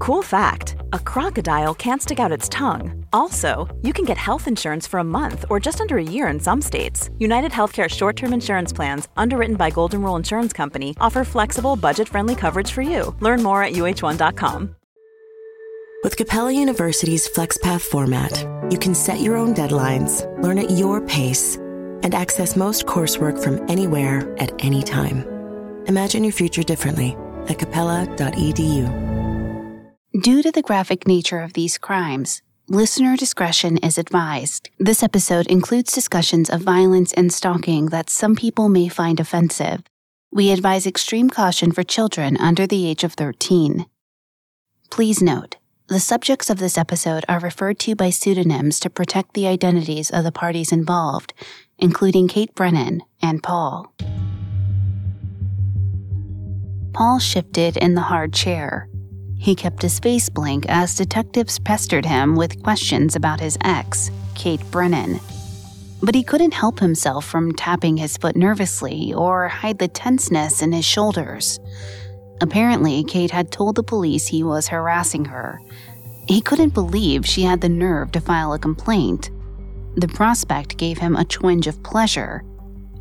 Cool fact a crocodile can't stick out its tongue. Also, you can get health insurance for a month or just under a year in some states. United Healthcare short term insurance plans, underwritten by Golden Rule Insurance Company, offer flexible, budget friendly coverage for you. Learn more at uh1.com. With Capella University's FlexPath format, you can set your own deadlines, learn at your pace, and access most coursework from anywhere at any time. Imagine your future differently at capella.edu. Due to the graphic nature of these crimes, listener discretion is advised. This episode includes discussions of violence and stalking that some people may find offensive. We advise extreme caution for children under the age of 13. Please note, the subjects of this episode are referred to by pseudonyms to protect the identities of the parties involved, including Kate Brennan and Paul. Paul shifted in the hard chair, he kept his face blank as detectives pestered him with questions about his ex, Kate Brennan. But he couldn't help himself from tapping his foot nervously or hide the tenseness in his shoulders. Apparently, Kate had told the police he was harassing her. He couldn't believe she had the nerve to file a complaint. The prospect gave him a twinge of pleasure.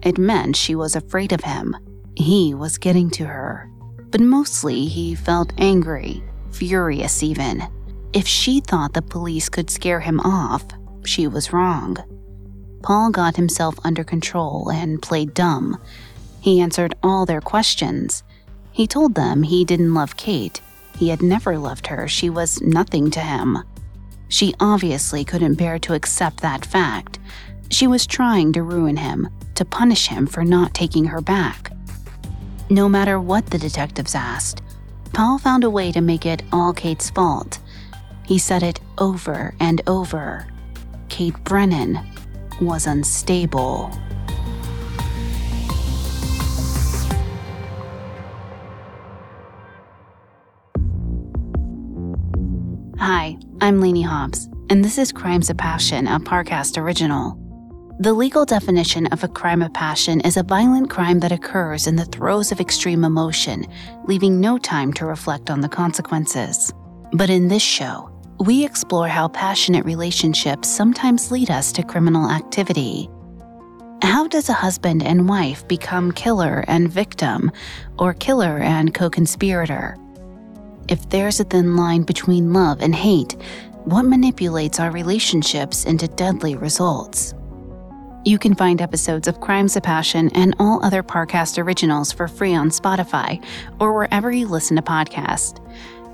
It meant she was afraid of him. He was getting to her. But mostly he felt angry furious even. If she thought the police could scare him off, she was wrong. Paul got himself under control and played dumb. He answered all their questions. He told them he didn't love Kate. He had never loved her. She was nothing to him. She obviously couldn't bear to accept that fact. She was trying to ruin him, to punish him for not taking her back. No matter what the detectives asked, Paul found a way to make it all Kate's fault. He said it over and over. Kate Brennan was unstable. Hi, I'm Lainey Hobbs, and this is Crimes of Passion, a Parcast original. The legal definition of a crime of passion is a violent crime that occurs in the throes of extreme emotion, leaving no time to reflect on the consequences. But in this show, we explore how passionate relationships sometimes lead us to criminal activity. How does a husband and wife become killer and victim, or killer and co conspirator? If there's a thin line between love and hate, what manipulates our relationships into deadly results? You can find episodes of Crimes of Passion and all other Parcast originals for free on Spotify or wherever you listen to podcasts.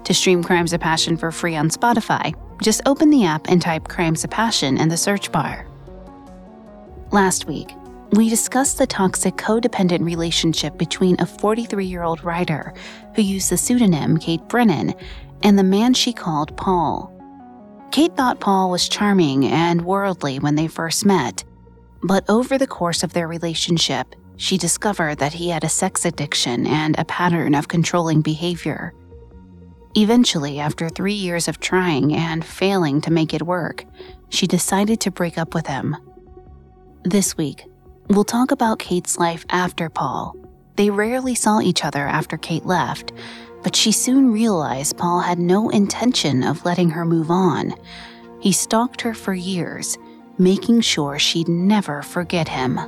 To stream Crimes of Passion for free on Spotify, just open the app and type Crimes of Passion in the search bar. Last week, we discussed the toxic codependent relationship between a 43 year old writer who used the pseudonym Kate Brennan and the man she called Paul. Kate thought Paul was charming and worldly when they first met but over the course of their relationship, she discovered that he had a sex addiction and a pattern of controlling behavior. Eventually, after three years of trying and failing to make it work, she decided to break up with him. This week, we'll talk about Kate's life after Paul. They rarely saw each other after Kate left, but she soon realized Paul had no intention of letting her move on. He stalked her for years making sure she'd never forget him.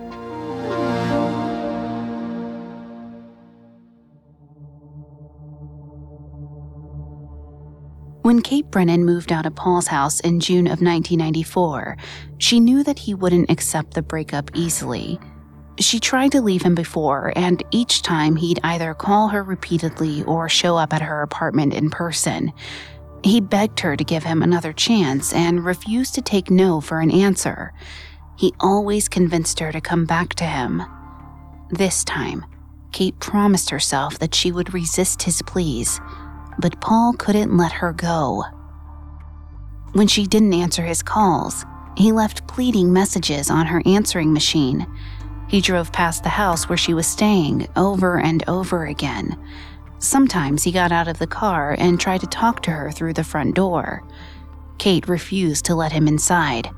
When Kate Brennan moved out of Paul's house in June of 1994, she knew that he wouldn't accept the breakup easily. She tried to leave him before, and each time he'd either call her repeatedly or show up at her apartment in person. He begged her to give him another chance and refused to take no for an answer. He always convinced her to come back to him. This time, Kate promised herself that she would resist his pleas. but Paul couldn't let her go. When she didn't answer his calls, he left pleading messages on her answering machine. He drove past the house where she was staying over and over again. Sometimes he got out of the car and tried to talk to her through the front door. Kate refused to let him inside.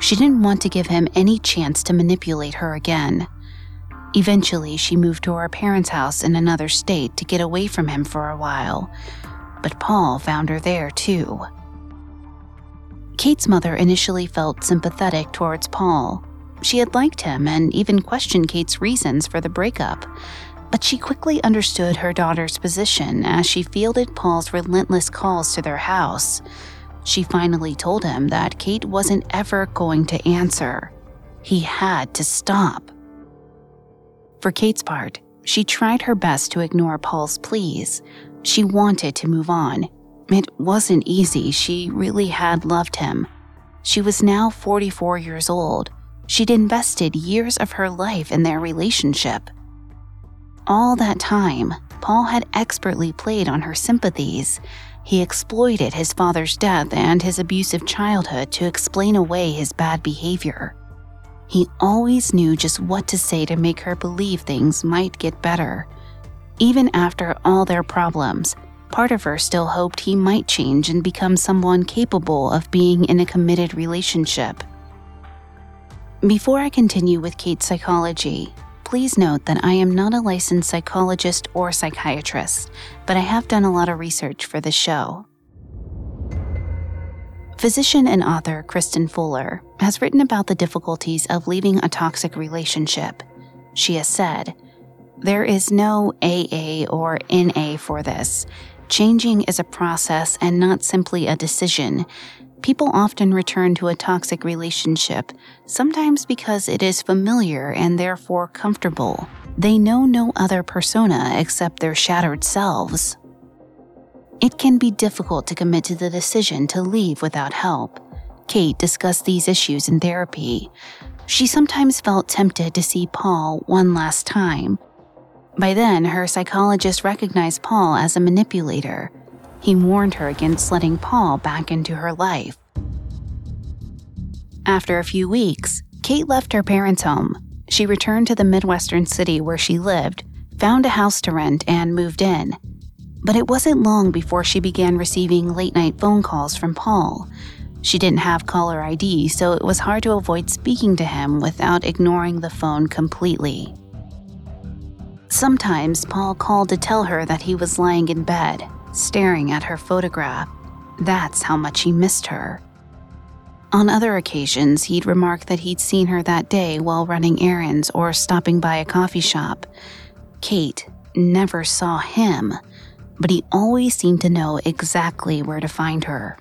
She didn't want to give him any chance to manipulate her again. Eventually, she moved to her parents' house in another state to get away from him for a while. But Paul found her there too. Kate's mother initially felt sympathetic towards Paul. She had liked him and even questioned Kate's reasons for the breakup. But she quickly understood her daughter's position as she fielded Paul's relentless calls to their house. She finally told him that Kate wasn't ever going to answer. He had to stop. For Kate's part, she tried her best to ignore Paul's pleas. She wanted to move on. It wasn't easy, she really had loved him. She was now 44 years old. She'd invested years of her life in their relationship. All that time, Paul had expertly played on her sympathies. He exploited his father's death and his abusive childhood to explain away his bad behavior. He always knew just what to say to make her believe things might get better. Even after all their problems, part of her still hoped he might change and become someone capable of being in a committed relationship. Before I continue with Kate's psychology, please note that I am not a licensed psychologist or psychiatrist, but I have done a lot of research for this show. Physician and author Kristen Fuller has written about the difficulties of leaving a toxic relationship. She has said, There is no AA or NA for this. Changing is a process and not simply a decision. People often return to a toxic relationship, sometimes because it is familiar and therefore comfortable. They know no other persona except their shattered selves. It can be difficult to commit to the decision to leave without help. Kate discussed these issues in therapy. She sometimes felt tempted to see Paul one last time. By then, her psychologist recognized Paul as a manipulator. He warned her against letting Paul back into her life. After a few weeks, Kate left her parents' home. She returned to the Midwestern city where she lived, found a house to rent, and moved in. But it wasn't long before she began receiving late night phone calls from Paul. She didn't have caller ID, so it was hard to avoid speaking to him without ignoring the phone completely. Sometimes Paul called to tell her that he was lying in bed, staring at her photograph. That's how much he missed her. On other occasions, he'd remark that he'd seen her that day while running errands or stopping by a coffee shop. Kate never saw him, but he always seemed to know exactly where to find her.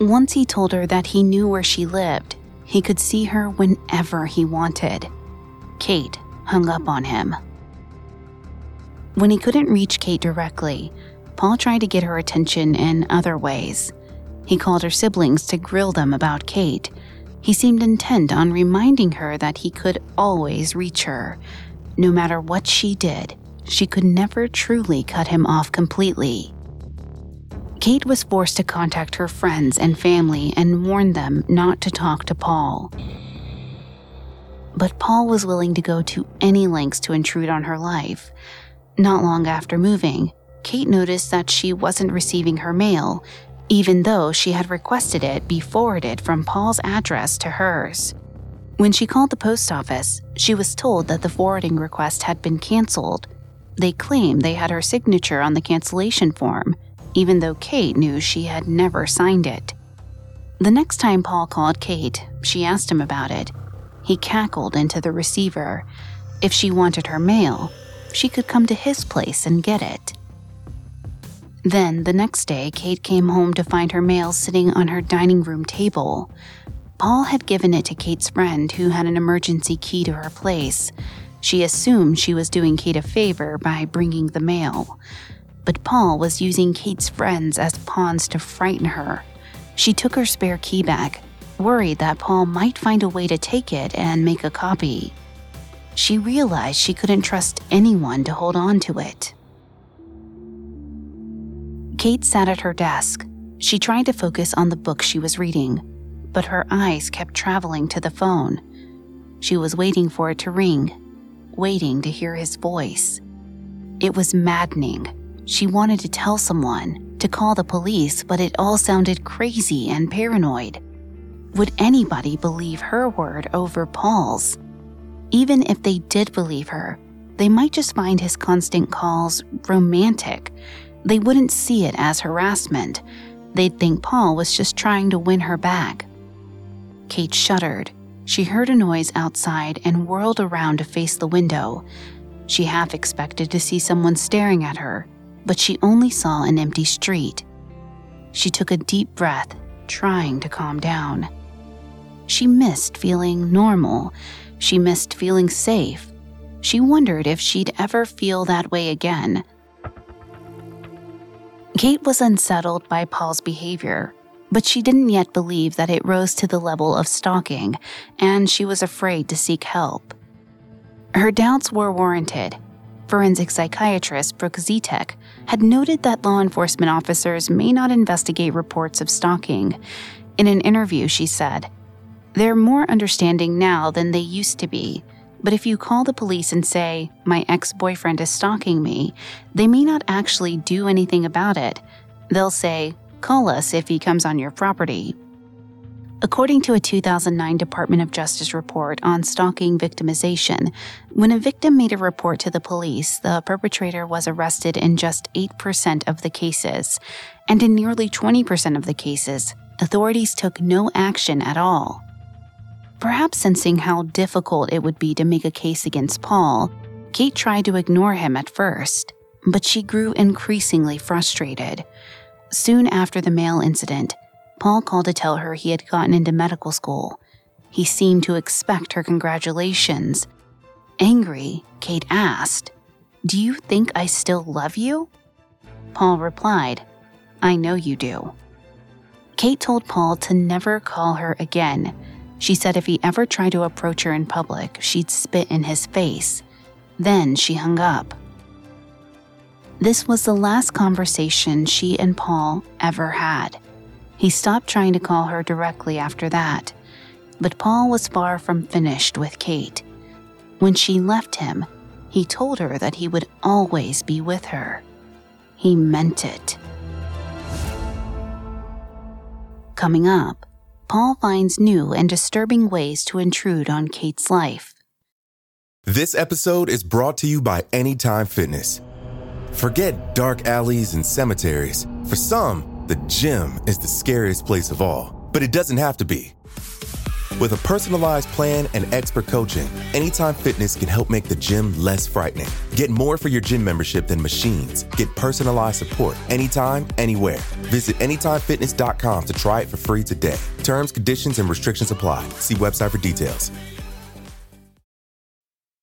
Once he told her that he knew where she lived, he could see her whenever he wanted. Kate hung up on him. When he couldn't reach Kate directly, Paul tried to get her attention in other ways. He called her siblings to grill them about Kate. He seemed intent on reminding her that he could always reach her. No matter what she did, she could never truly cut him off completely. Kate was forced to contact her friends and family and warn them not to talk to Paul. But Paul was willing to go to any lengths to intrude on her life. Not long after moving, Kate noticed that she wasn't receiving her mail, even though she had requested it be forwarded from Paul's address to hers. When she called the post office, she was told that the forwarding request had been canceled they claimed they had her signature on the cancellation form, even though Kate knew she had never signed it. The next time Paul called Kate, she asked him about it. He cackled into the receiver. If she wanted her mail, she could come to his place and get it. Then, the next day, Kate came home to find her mail sitting on her dining room table. Paul had given it to Kate's friend who had an emergency key to her place. She assumed she was doing Kate a favor by bringing the mail. But Paul was using Kate's friends as pawns to frighten her. She took her spare key back, worried that Paul might find a way to take it and make a copy. She realized she couldn't trust anyone to hold on to it. Kate sat at her desk. She tried to focus on the book she was reading, but her eyes kept traveling to the phone. She was waiting for it to ring, waiting to hear his voice. It was maddening. She wanted to tell someone, to call the police, but it all sounded crazy and paranoid. Would anybody believe her word over Paul's? Even if they did believe her, they might just find his constant calls romantic. They wouldn't see it as harassment. They'd think Paul was just trying to win her back. Kate shuddered. She heard a noise outside and whirled around to face the window. She half expected to see someone staring at her, but she only saw an empty street. She took a deep breath, trying to calm down. She missed feeling normal. She missed feeling safe. She wondered if she'd ever feel that way again. Kate was unsettled by Paul's behavior, but she didn't yet believe that it rose to the level of stalking, and she was afraid to seek help. Her doubts were warranted. Forensic psychiatrist Brooke Zitek had noted that law enforcement officers may not investigate reports of stalking. In an interview, she said, They're more understanding now than they used to be. But if you call the police and say, My ex boyfriend is stalking me, they may not actually do anything about it. They'll say, Call us if he comes on your property. According to a 2009 Department of Justice report on stalking victimization, when a victim made a report to the police, the perpetrator was arrested in just 8% of the cases. And in nearly 20% of the cases, authorities took no action at all. Perhaps sensing how difficult it would be to make a case against Paul, Kate tried to ignore him at first, but she grew increasingly frustrated. Soon after the mail incident, Paul called to tell her he had gotten into medical school. He seemed to expect her congratulations. Angry, Kate asked, Do you think I still love you? Paul replied, I know you do. Kate told Paul to never call her again. She said if he ever tried to approach her in public, she'd spit in his face. Then she hung up. This was the last conversation she and Paul ever had. He stopped trying to call her directly after that. But Paul was far from finished with Kate. When she left him, he told her that he would always be with her. He meant it. Coming up, Paul finds new and disturbing ways to intrude on Kate's life. This episode is brought to you by Anytime Fitness. Forget dark alleys and cemeteries. For some, the gym is the scariest place of all, but it doesn't have to be. With a personalized plan and expert coaching, Anytime Fitness can help make the gym less frightening. Get more for your gym membership than machines. Get personalized support anytime, anywhere. Visit AnytimeFitness.com to try it for free today. Terms, conditions, and restrictions apply. See website for details.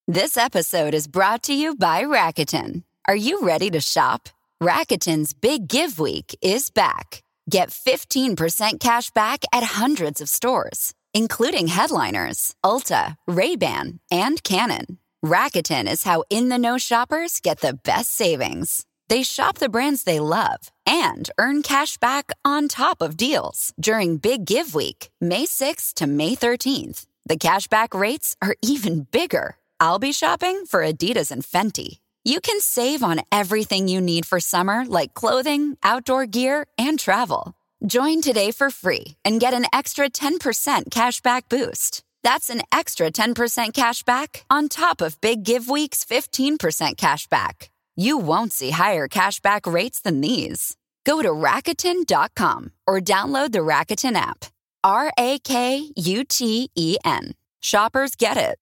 This episode is brought to you by Rakuten. Are you ready to shop? Rakuten's Big Give Week is back. Get 15% cash back at hundreds of stores, including headliners, Ulta, Ray-Ban, and Canon. Rakuten is how in-the-know shoppers get the best savings. They shop the brands they love and earn cash back on top of deals during Big Give Week, May 6th to May 13th. The cashback rates are even bigger. I'll be shopping for Adidas and Fenty you can save on everything you need for summer, like clothing, outdoor gear, and travel. Join today for free and get an extra 10% cash back boost. That's an extra 10% cash back on top of Big Give Week's 15% cash back. You won't see higher cash back rates than these. Go to Rakuten.com or download the Rakuten app. R A K U T E N. Shoppers get it.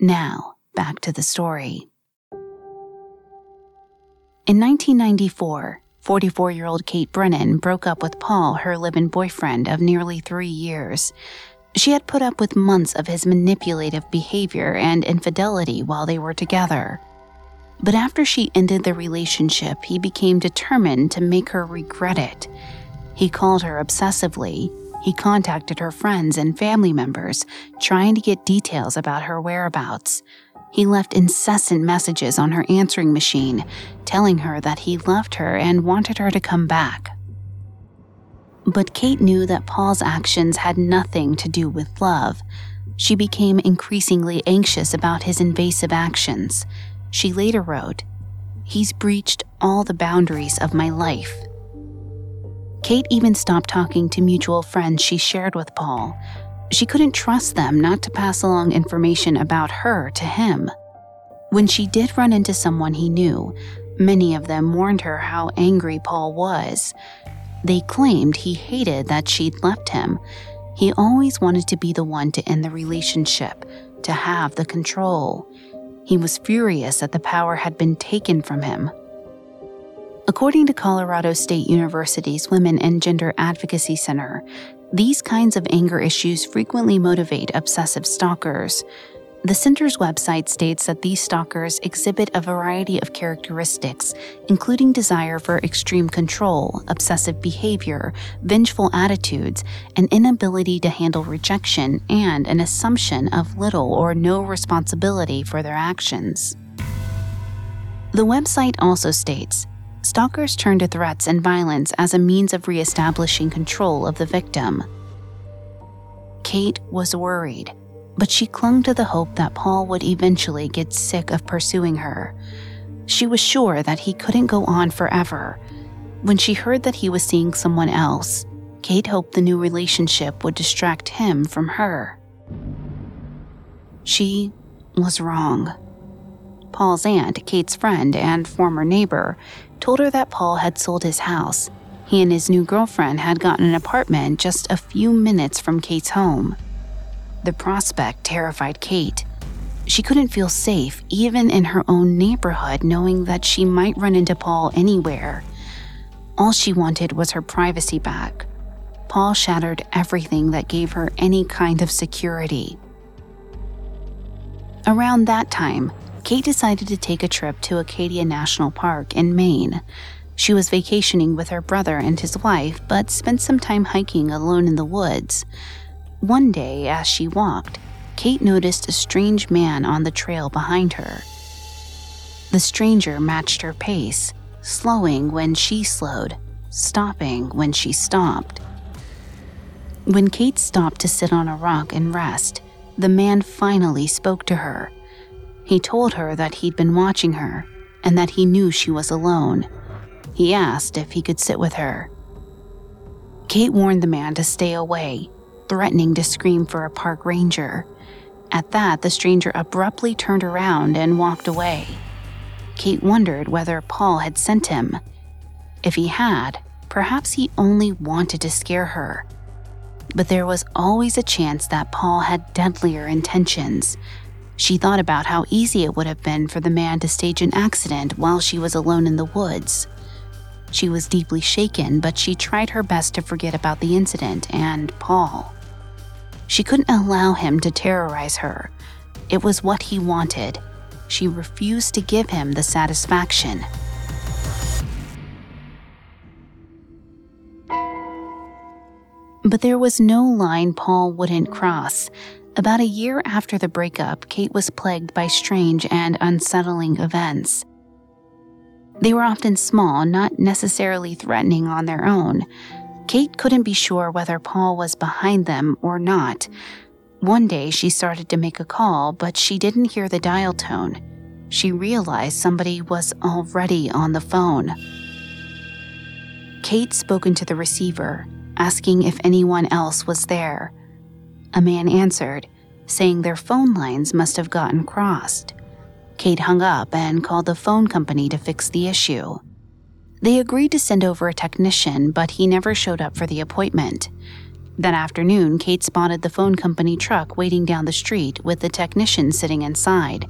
Now, back to the story. In 1994, 44 year old Kate Brennan broke up with Paul, her live in boyfriend of nearly three years. She had put up with months of his manipulative behavior and infidelity while they were together. But after she ended the relationship, he became determined to make her regret it. He called her obsessively. He contacted her friends and family members, trying to get details about her whereabouts. He left incessant messages on her answering machine, telling her that he loved her and wanted her to come back. But Kate knew that Paul's actions had nothing to do with love. She became increasingly anxious about his invasive actions. She later wrote, He's breached all the boundaries of my life. Kate even stopped talking to mutual friends she shared with Paul, she couldn't trust them not to pass along information about her to him. When she did run into someone he knew, many of them warned her how angry Paul was. They claimed he hated that she'd left him. He always wanted to be the one to end the relationship, to have the control. He was furious that the power had been taken from him. According to Colorado State University's Women and Gender Advocacy Center, these kinds of anger issues frequently motivate obsessive stalkers. The center's website states that these stalkers exhibit a variety of characteristics, including desire for extreme control, obsessive behavior, vengeful attitudes, an inability to handle rejection, and an assumption of little or no responsibility for their actions. The website also states stalkers turn to threats and violence as a means of reestablishing control of the victim. Kate was worried, but she clung to the hope that Paul would eventually get sick of pursuing her. She was sure that he couldn't go on forever. When she heard that he was seeing someone else, Kate hoped the new relationship would distract him from her. She was wrong. Paul's aunt, Kate's friend and former neighbor, told her that Paul had sold his house. He and his new girlfriend had gotten an apartment just a few minutes from Kate's home. The prospect terrified Kate. She couldn't feel safe, even in her own neighborhood, knowing that she might run into Paul anywhere. All she wanted was her privacy back. Paul shattered everything that gave her any kind of security. Around that time, Kate decided to take a trip to Acadia National Park in Maine. She was vacationing with her brother and his wife, but spent some time hiking alone in the woods. One day, as she walked, Kate noticed a strange man on the trail behind her. The stranger matched her pace, slowing when she slowed, stopping when she stopped. When Kate stopped to sit on a rock and rest, the man finally spoke to her. He told her that he'd been watching her and that he knew she was alone. He asked if he could sit with her. Kate warned the man to stay away, threatening to scream for a park ranger. At that, the stranger abruptly turned around and walked away. Kate wondered whether Paul had sent him. If he had, perhaps he only wanted to scare her. But there was always a chance that Paul had deadlier intentions, she thought about how easy it would have been for the man to stage an accident while she was alone in the woods. She was deeply shaken, but she tried her best to forget about the incident and Paul. She couldn't allow him to terrorize her. It was what he wanted. She refused to give him the satisfaction. But there was no line Paul wouldn't cross. About a year after the breakup, Kate was plagued by strange and unsettling events. They were often small, not necessarily threatening on their own. Kate couldn't be sure whether Paul was behind them or not. One day she started to make a call, but she didn't hear the dial tone. She realized somebody was already on the phone. Kate spoke into the receiver, asking if anyone else was there. A man answered, saying their phone lines must have gotten crossed. Kate hung up and called the phone company to fix the issue. They agreed to send over a technician, but he never showed up for the appointment. That afternoon, Kate spotted the phone company truck waiting down the street with the technician sitting inside.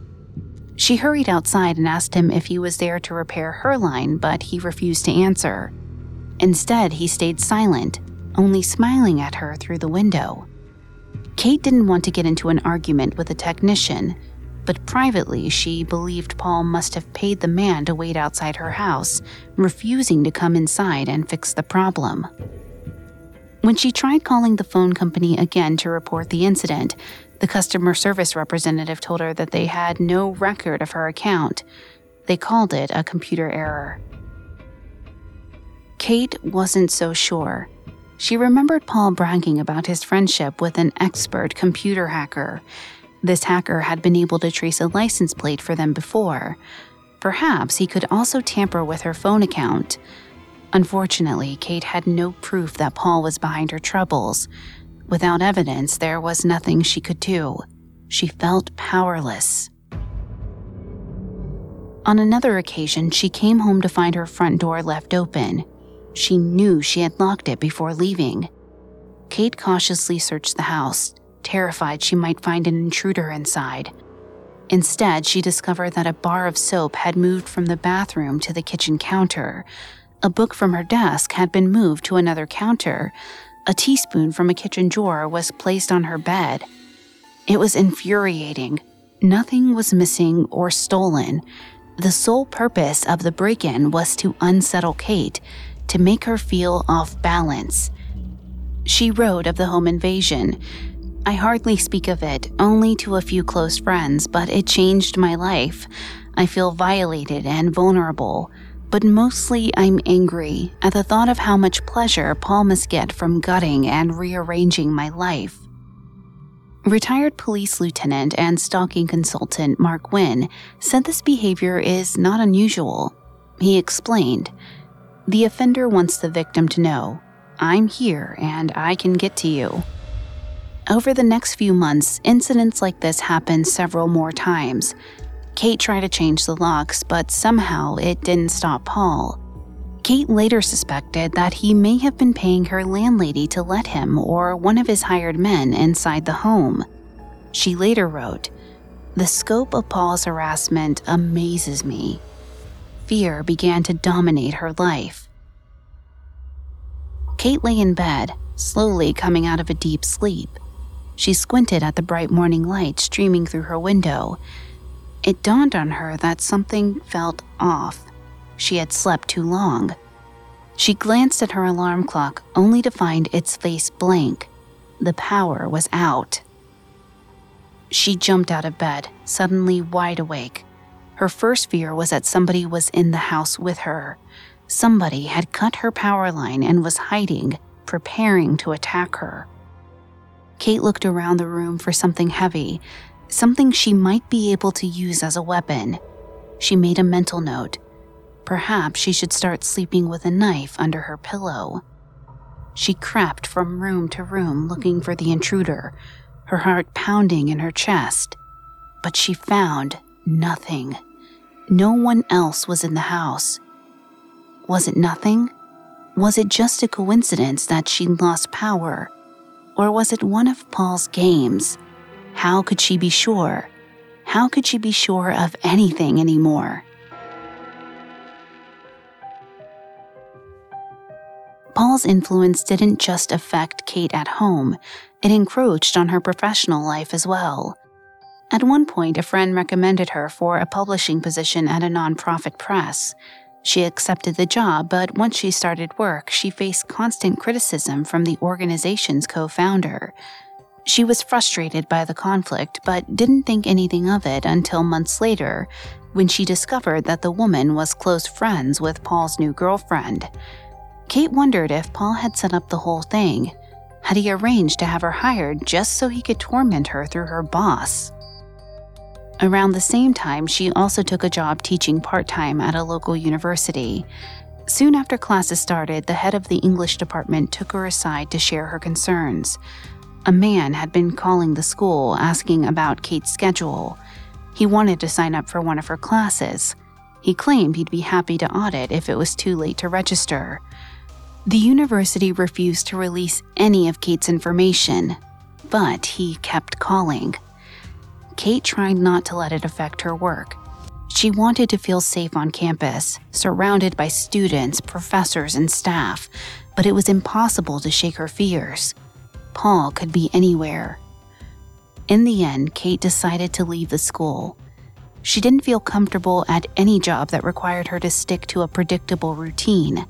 She hurried outside and asked him if he was there to repair her line, but he refused to answer. Instead, he stayed silent, only smiling at her through the window. Kate didn't want to get into an argument with the technician, but privately she believed Paul must have paid the man to wait outside her house, refusing to come inside and fix the problem. When she tried calling the phone company again to report the incident, The customer service representative told her that they had no record of her account. They called it a computer error. Kate wasn't so sure. She remembered Paul bragging about his friendship with an expert computer hacker. This hacker had been able to trace a license plate for them before. Perhaps he could also tamper with her phone account. Unfortunately, Kate had no proof that Paul was behind her troubles. Without evidence, there was nothing she could do. She felt powerless. On another occasion, she came home to find her front door left open. She knew she had locked it before leaving. Kate cautiously searched the house, terrified she might find an intruder inside. Instead, she discovered that a bar of soap had moved from the bathroom to the kitchen counter. A book from her desk had been moved to another counter. A teaspoon from a kitchen drawer was placed on her bed. It was infuriating. Nothing was missing or stolen. The sole purpose of the break in was to unsettle Kate, to make her feel off balance. She wrote of the home invasion. I hardly speak of it, only to a few close friends, but it changed my life. I feel violated and vulnerable, but mostly I'm angry at the thought of how much pleasure Paul must get from gutting and rearranging my life. Retired police lieutenant and stalking consultant Mark Wynn said this behavior is not unusual. He explained, the offender wants the victim to know, I'm here and I can get to you. Over the next few months, incidents like this happened several more times. Kate tried to change the locks, but somehow it didn't stop Paul. Kate later suspected that he may have been paying her landlady to let him or one of his hired men inside the home. She later wrote, The scope of Paul's harassment amazes me fear began to dominate her life. Kate lay in bed, slowly coming out of a deep sleep. She squinted at the bright morning light streaming through her window. It dawned on her that something felt off. She had slept too long. She glanced at her alarm clock only to find its face blank. The power was out. She jumped out of bed, suddenly wide awake. Her first fear was that somebody was in the house with her. Somebody had cut her power line and was hiding, preparing to attack her. Kate looked around the room for something heavy, something she might be able to use as a weapon. She made a mental note. Perhaps she should start sleeping with a knife under her pillow. She crept from room to room looking for the intruder, her heart pounding in her chest. But she found nothing. No one else was in the house. Was it nothing? Was it just a coincidence that she lost power? Or was it one of Paul's games? How could she be sure? How could she be sure of anything anymore? Paul's influence didn't just affect Kate at home, it encroached on her professional life as well. At one point, a friend recommended her for a publishing position at a nonprofit press. She accepted the job, but once she started work, she faced constant criticism from the organization's co founder. She was frustrated by the conflict, but didn't think anything of it until months later when she discovered that the woman was close friends with Paul's new girlfriend. Kate wondered if Paul had set up the whole thing. Had he arranged to have her hired just so he could torment her through her boss? Around the same time, she also took a job teaching part time at a local university. Soon after classes started, the head of the English department took her aside to share her concerns. A man had been calling the school asking about Kate's schedule. He wanted to sign up for one of her classes. He claimed he'd be happy to audit if it was too late to register. The university refused to release any of Kate's information, but he kept calling. Kate tried not to let it affect her work. She wanted to feel safe on campus, surrounded by students, professors, and staff, but it was impossible to shake her fears. Paul could be anywhere. In the end, Kate decided to leave the school. She didn't feel comfortable at any job that required her to stick to a predictable routine.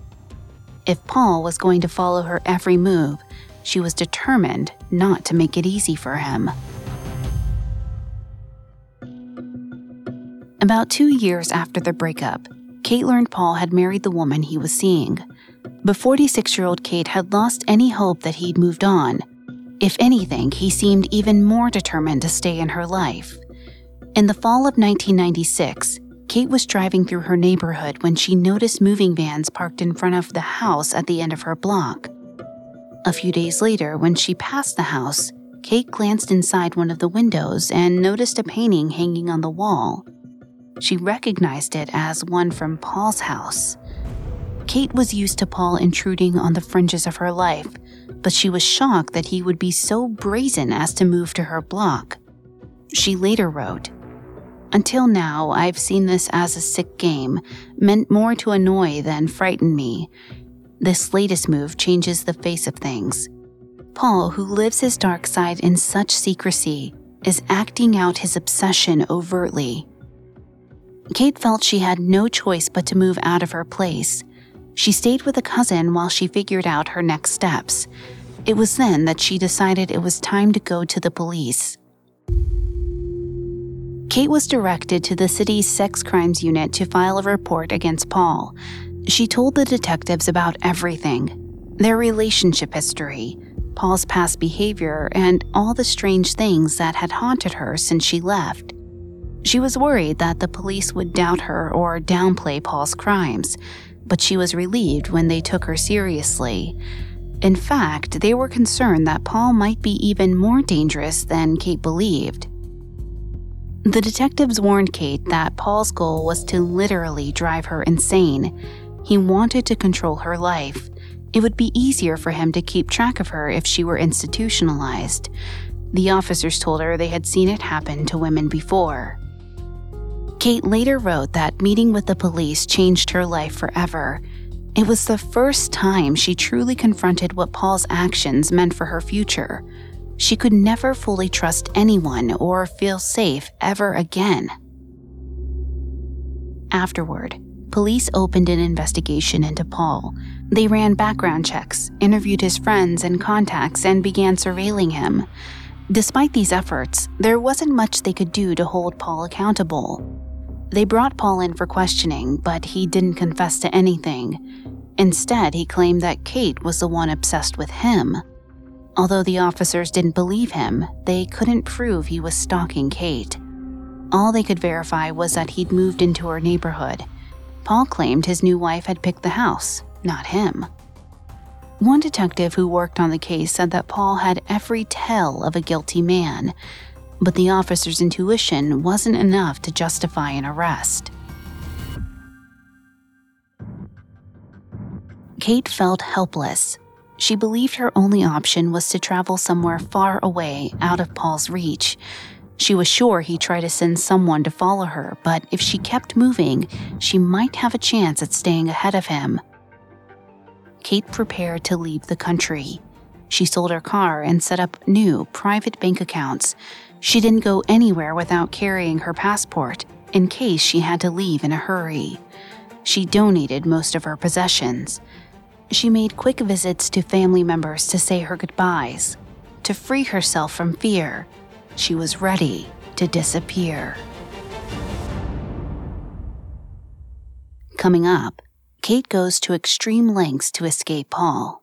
If Paul was going to follow her every move, she was determined not to make it easy for him. About two years after their breakup, Kate learned Paul had married the woman he was seeing. But 46 year old Kate had lost any hope that he'd moved on. If anything, he seemed even more determined to stay in her life. In the fall of 1996, Kate was driving through her neighborhood when she noticed moving vans parked in front of the house at the end of her block. A few days later, when she passed the house, Kate glanced inside one of the windows and noticed a painting hanging on the wall. She recognized it as one from Paul's house. Kate was used to Paul intruding on the fringes of her life, but she was shocked that he would be so brazen as to move to her block. She later wrote, Until now, I've seen this as a sick game, meant more to annoy than frighten me. This latest move changes the face of things. Paul, who lives his dark side in such secrecy, is acting out his obsession overtly. Kate felt she had no choice but to move out of her place. She stayed with a cousin while she figured out her next steps. It was then that she decided it was time to go to the police. Kate was directed to the city's sex crimes unit to file a report against Paul. She told the detectives about everything their relationship history, Paul's past behavior, and all the strange things that had haunted her since she left. She was worried that the police would doubt her or downplay Paul's crimes, but she was relieved when they took her seriously. In fact, they were concerned that Paul might be even more dangerous than Kate believed. The detectives warned Kate that Paul's goal was to literally drive her insane. He wanted to control her life. It would be easier for him to keep track of her if she were institutionalized. The officers told her they had seen it happen to women before. Kate later wrote that meeting with the police changed her life forever. It was the first time she truly confronted what Paul's actions meant for her future. She could never fully trust anyone or feel safe ever again. Afterward, police opened an investigation into Paul. They ran background checks, interviewed his friends and contacts, and began surveilling him. Despite these efforts, there wasn't much they could do to hold Paul accountable. They brought Paul in for questioning, but he didn't confess to anything. Instead, he claimed that Kate was the one obsessed with him. Although the officers didn't believe him, they couldn't prove he was stalking Kate. All they could verify was that he'd moved into her neighborhood. Paul claimed his new wife had picked the house, not him. One detective who worked on the case said that Paul had every tell of a guilty man, but the officer's intuition wasn't enough to justify an arrest. Kate felt helpless. She believed her only option was to travel somewhere far away, out of Paul's reach. She was sure he'd try to send someone to follow her, but if she kept moving, she might have a chance at staying ahead of him. Kate prepared to leave the country. She sold her car and set up new private bank accounts. She didn't go anywhere without carrying her passport in case she had to leave in a hurry. She donated most of her possessions. She made quick visits to family members to say her goodbyes. To free herself from fear, she was ready to disappear. Coming up, Kate goes to extreme lengths to escape Paul.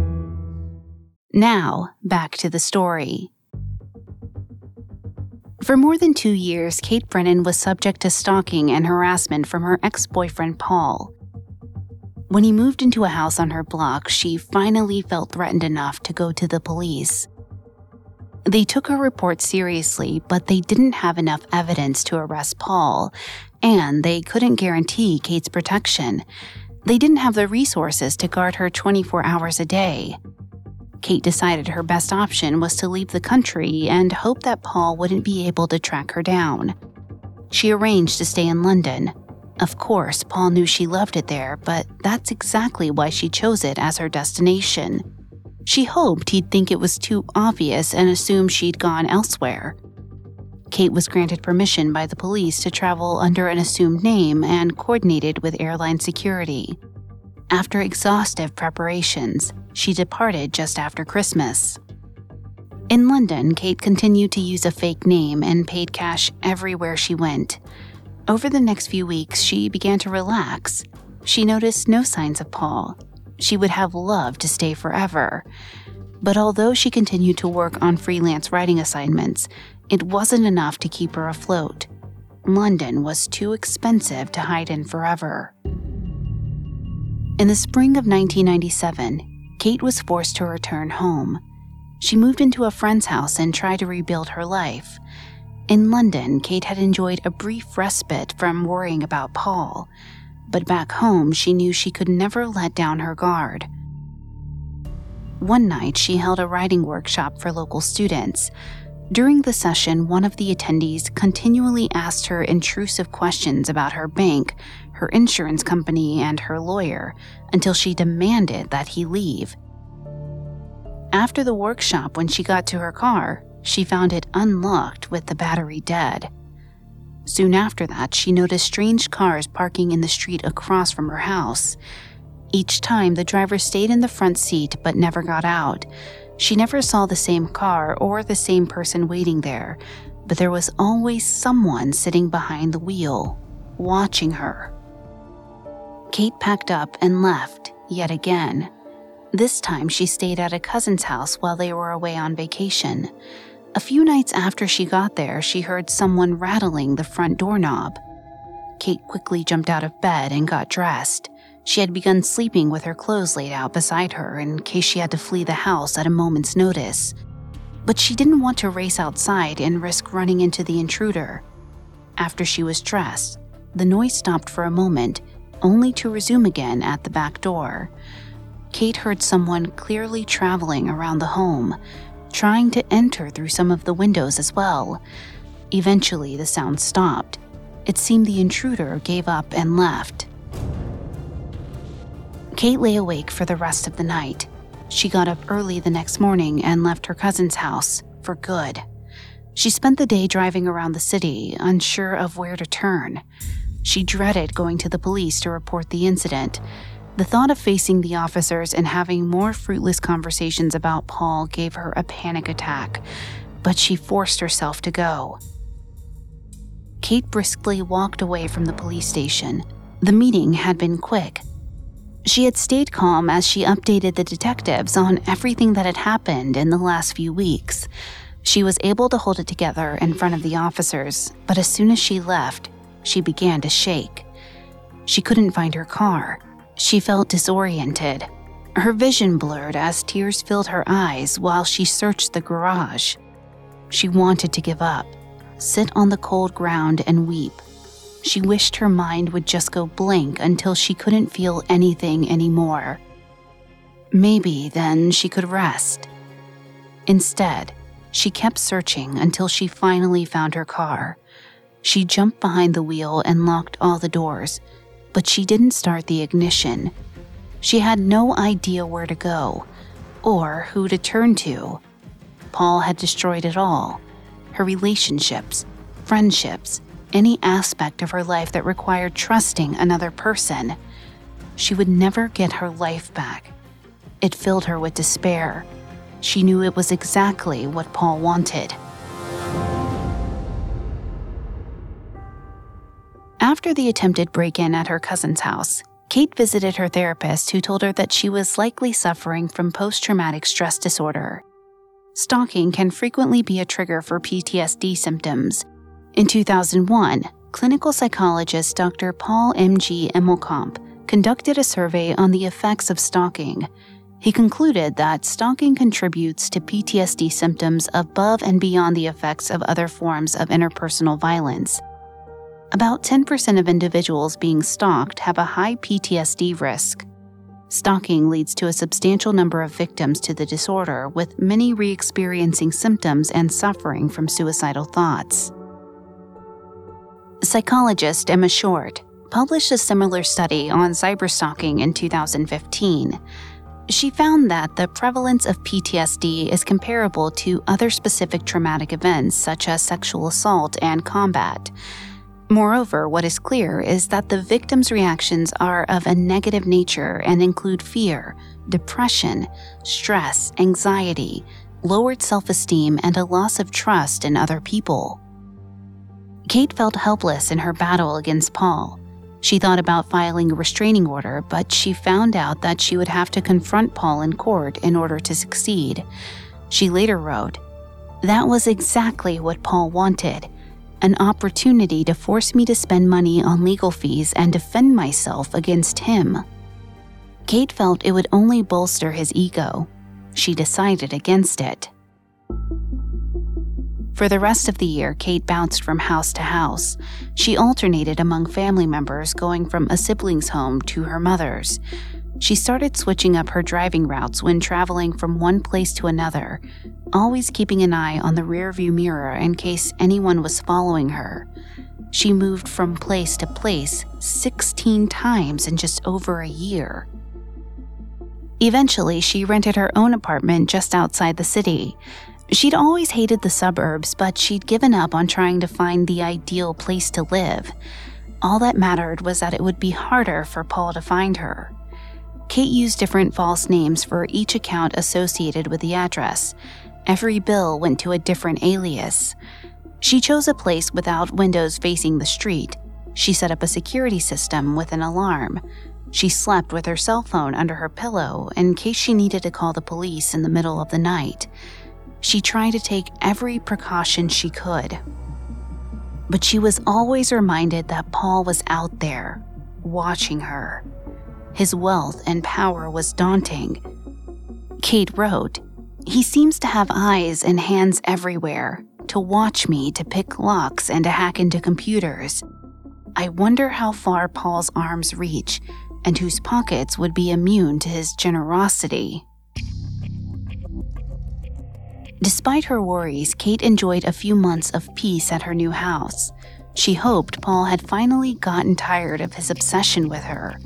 Now, back to the story. For more than two years, Kate Brennan was subject to stalking and harassment from her ex boyfriend, Paul. When he moved into a house on her block, she finally felt threatened enough to go to the police. They took her report seriously, but they didn't have enough evidence to arrest Paul, and they couldn't guarantee Kate's protection. They didn't have the resources to guard her 24 hours a day. Kate decided her best option was to leave the country and hope that Paul wouldn't be able to track her down. She arranged to stay in London. Of course, Paul knew she loved it there, but that's exactly why she chose it as her destination. She hoped he'd think it was too obvious and assume she'd gone elsewhere. Kate was granted permission by the police to travel under an assumed name and coordinated with airline security. After exhaustive preparations, she departed just after Christmas. In London, Kate continued to use a fake name and paid cash everywhere she went. Over the next few weeks, she began to relax. She noticed no signs of Paul. She would have loved to stay forever. But although she continued to work on freelance writing assignments, it wasn't enough to keep her afloat. London was too expensive to hide in forever. In the spring of 1997, Kate was forced to return home. She moved into a friend's house and tried to rebuild her life. In London, Kate had enjoyed a brief respite from worrying about Paul, but back home, she knew she could never let down her guard. One night, she held a writing workshop for local students. During the session, one of the attendees continually asked her intrusive questions about her bank, her insurance company, and her lawyer until she demanded that he leave. After the workshop, when she got to her car, she found it unlocked with the battery dead. Soon after that, she noticed strange cars parking in the street across from her house. Each time, the driver stayed in the front seat but never got out. She never saw the same car or the same person waiting there, but there was always someone sitting behind the wheel, watching her. Kate packed up and left, yet again. This time she stayed at a cousin's house while they were away on vacation. A few nights after she got there, she heard someone rattling the front doorknob. Kate quickly jumped out of bed and got dressed. She had begun sleeping with her clothes laid out beside her in case she had to flee the house at a moment's notice. But she didn't want to race outside and risk running into the intruder. After she was dressed, the noise stopped for a moment only to resume again at the back door. Kate heard someone clearly traveling around the home, trying to enter through some of the windows as well. Eventually, the sound stopped. It seemed the intruder gave up and left. Kate lay awake for the rest of the night. She got up early the next morning and left her cousin's house for good. She spent the day driving around the city, unsure of where to turn. She dreaded going to the police to report the incident. The thought of facing the officers and having more fruitless conversations about Paul gave her a panic attack, but she forced herself to go. Kate briskly walked away from the police station. The meeting had been quick. She had stayed calm as she updated the detectives on everything that had happened in the last few weeks. She was able to hold it together in front of the officers, but as soon as she left, she began to shake. She couldn't find her car. She felt disoriented. Her vision blurred as tears filled her eyes while she searched the garage. She wanted to give up, sit on the cold ground and weep. She wished her mind would just go blank until she couldn't feel anything anymore. Maybe then she could rest. Instead, she kept searching until she finally found her car. She jumped behind the wheel and locked all the doors, but she didn't start the ignition. She had no idea where to go or who to turn to. Paul had destroyed it all her relationships, friendships, any aspect of her life that required trusting another person. She would never get her life back. It filled her with despair. She knew it was exactly what Paul wanted. After the attempted break in at her cousin's house, Kate visited her therapist, who told her that she was likely suffering from post traumatic stress disorder. stalking can frequently be a trigger for PTSD symptoms. In 2001, clinical psychologist Dr. Paul M.G. Emmelkamp conducted a survey on the effects of stalking. He concluded that stalking contributes to PTSD symptoms above and beyond the effects of other forms of interpersonal violence. About 10% of individuals being stalked have a high PTSD risk. Stalking leads to a substantial number of victims to the disorder, with many re experiencing symptoms and suffering from suicidal thoughts. Psychologist Emma Short published a similar study on cyberstalking in 2015. She found that the prevalence of PTSD is comparable to other specific traumatic events such as sexual assault and combat. Moreover, what is clear is that the victim's reactions are of a negative nature and include fear, depression, stress, anxiety, lowered self esteem, and a loss of trust in other people. Kate felt helpless in her battle against Paul. She thought about filing a restraining order, but she found out that she would have to confront Paul in court in order to succeed. She later wrote, That was exactly what Paul wanted an opportunity to force me to spend money on legal fees and defend myself against him. Kate felt it would only bolster his ego. She decided against it. For the rest of the year, Kate bounced from house to house. She alternated among family members, going from a sibling's home to her mother's. She started switching up her driving routes when traveling from one place to another, always keeping an eye on the rearview mirror in case anyone was following her. She moved from place to place 16 times in just over a year. Eventually, she rented her own apartment just outside the city. She'd always hated the suburbs, but she'd given up on trying to find the ideal place to live. All that mattered was that it would be harder for Paul to find her. Kate used different false names for each account associated with the address. Every bill went to a different alias. She chose a place without windows facing the street. She set up a security system with an alarm. She slept with her cell phone under her pillow in case she needed to call the police in the middle of the night. She tried to take every precaution she could. But she was always reminded that Paul was out there, watching her. His wealth and power was daunting. Kate wrote, He seems to have eyes and hands everywhere, to watch me, to pick locks, and to hack into computers. I wonder how far Paul's arms reach and whose pockets would be immune to his generosity. Despite her worries, Kate enjoyed a few months of peace at her new house. She hoped Paul had finally gotten tired of his obsession with her.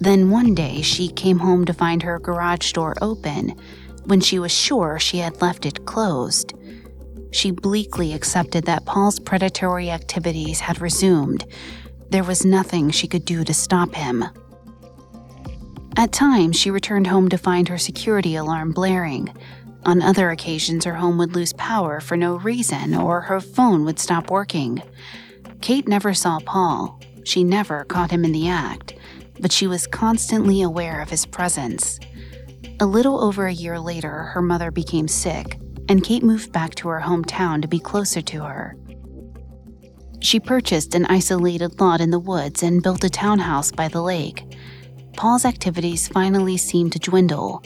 Then one day she came home to find her garage door open when she was sure she had left it closed. She bleakly accepted that Paul's predatory activities had resumed. There was nothing she could do to stop him. At times, she returned home to find her security alarm blaring. On other occasions, her home would lose power for no reason or her phone would stop working. Kate never saw Paul. She never caught him in the act, but she was constantly aware of his presence. A little over a year later, her mother became sick, and Kate moved back to her hometown to be closer to her. She purchased an isolated lot in the woods and built a townhouse by the lake. Paul's activities finally seemed to dwindle,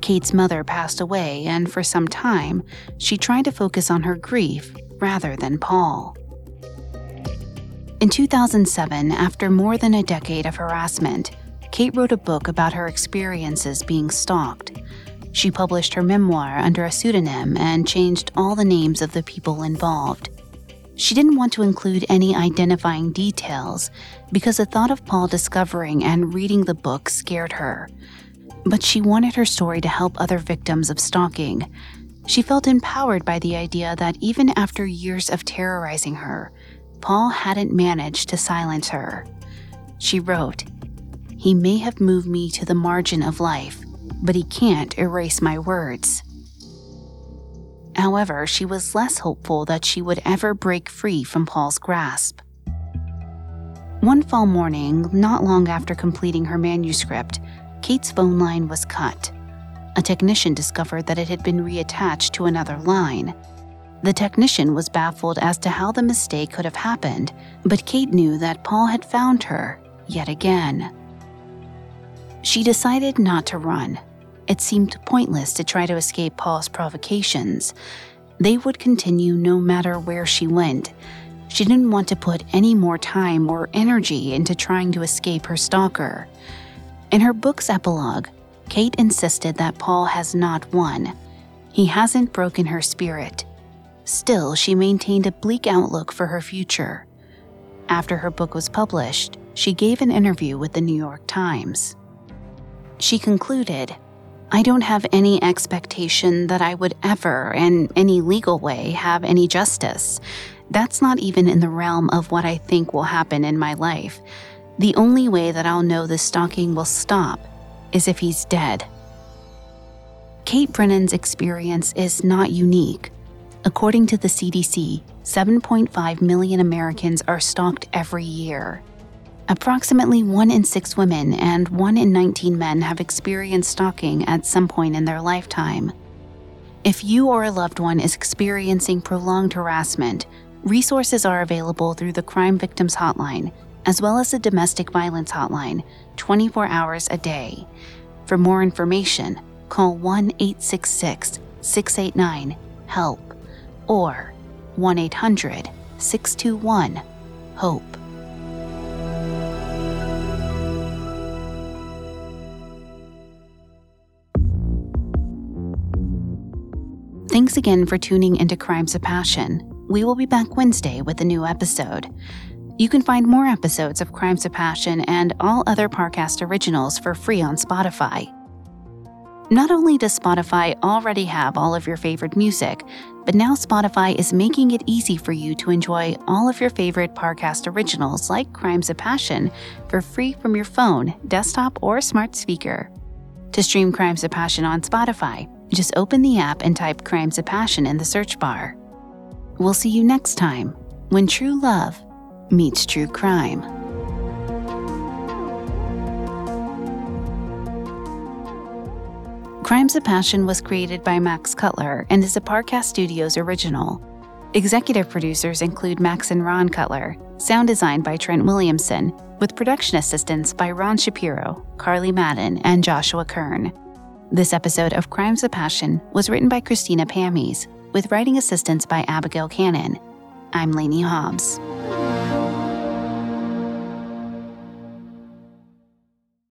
Kate's mother passed away, and for some time, she tried to focus on her grief rather than Paul. In 2007, after more than a decade of harassment, Kate wrote a book about her experiences being stalked. She published her memoir under a pseudonym and changed all the names of the people involved. She didn't want to include any identifying details because the thought of Paul discovering and reading the book scared her but she wanted her story to help other victims of stalking. She felt empowered by the idea that even after years of terrorizing her, Paul hadn't managed to silence her. She wrote, He may have moved me to the margin of life, but he can't erase my words. However, she was less hopeful that she would ever break free from Paul's grasp. One fall morning, not long after completing her manuscript, Kate's phone line was cut. a technician discovered that it had been reattached to another line. The technician was baffled as to how the mistake could have happened, but Kate knew that Paul had found her yet again. She decided not to run. It seemed pointless to try to escape Paul's provocations. They would continue no matter where she went. She didn't want to put any more time or energy into trying to escape her stalker. In her book's epilogue, Kate insisted that Paul has not won. He hasn't broken her spirit. Still, she maintained a bleak outlook for her future. After her book was published, she gave an interview with the New York Times. She concluded, I don't have any expectation that I would ever, in any legal way, have any justice. That's not even in the realm of what I think will happen in my life. The only way that I'll know the stalking will stop is if he's dead. Kate Brennan's experience is not unique. According to the CDC, 7.5 million Americans are stalked every year. Approximately 1 in 6 women and 1 in 19 men have experienced stalking at some point in their lifetime. If you or a loved one is experiencing prolonged harassment, resources are available through the Crime Victims Hotline, as well as the Domestic Violence Hotline, 24 hours a day. For more information, call 1 866 689 HELP or 1 800 621 HOPE. Thanks again for tuning into Crimes of Passion. We will be back Wednesday with a new episode. You can find more episodes of Crimes of Passion and all other Parcast originals for free on Spotify. Not only does Spotify already have all of your favorite music, but now Spotify is making it easy for you to enjoy all of your favorite Parcast originals like Crimes of Passion for free from your phone, desktop, or smart speaker. To stream Crimes of Passion on Spotify, just open the app and type Crimes of Passion in the search bar. We'll see you next time when true love meets true crime. Crimes of Passion was created by Max Cutler and is a Parcast Studios original. Executive producers include Max and Ron Cutler, sound design by Trent Williamson, with production assistance by Ron Shapiro, Carly Madden, and Joshua Kern. This episode of Crimes of Passion was written by Christina Pammies, with writing assistance by Abigail Cannon. I'm Lainey Hobbs.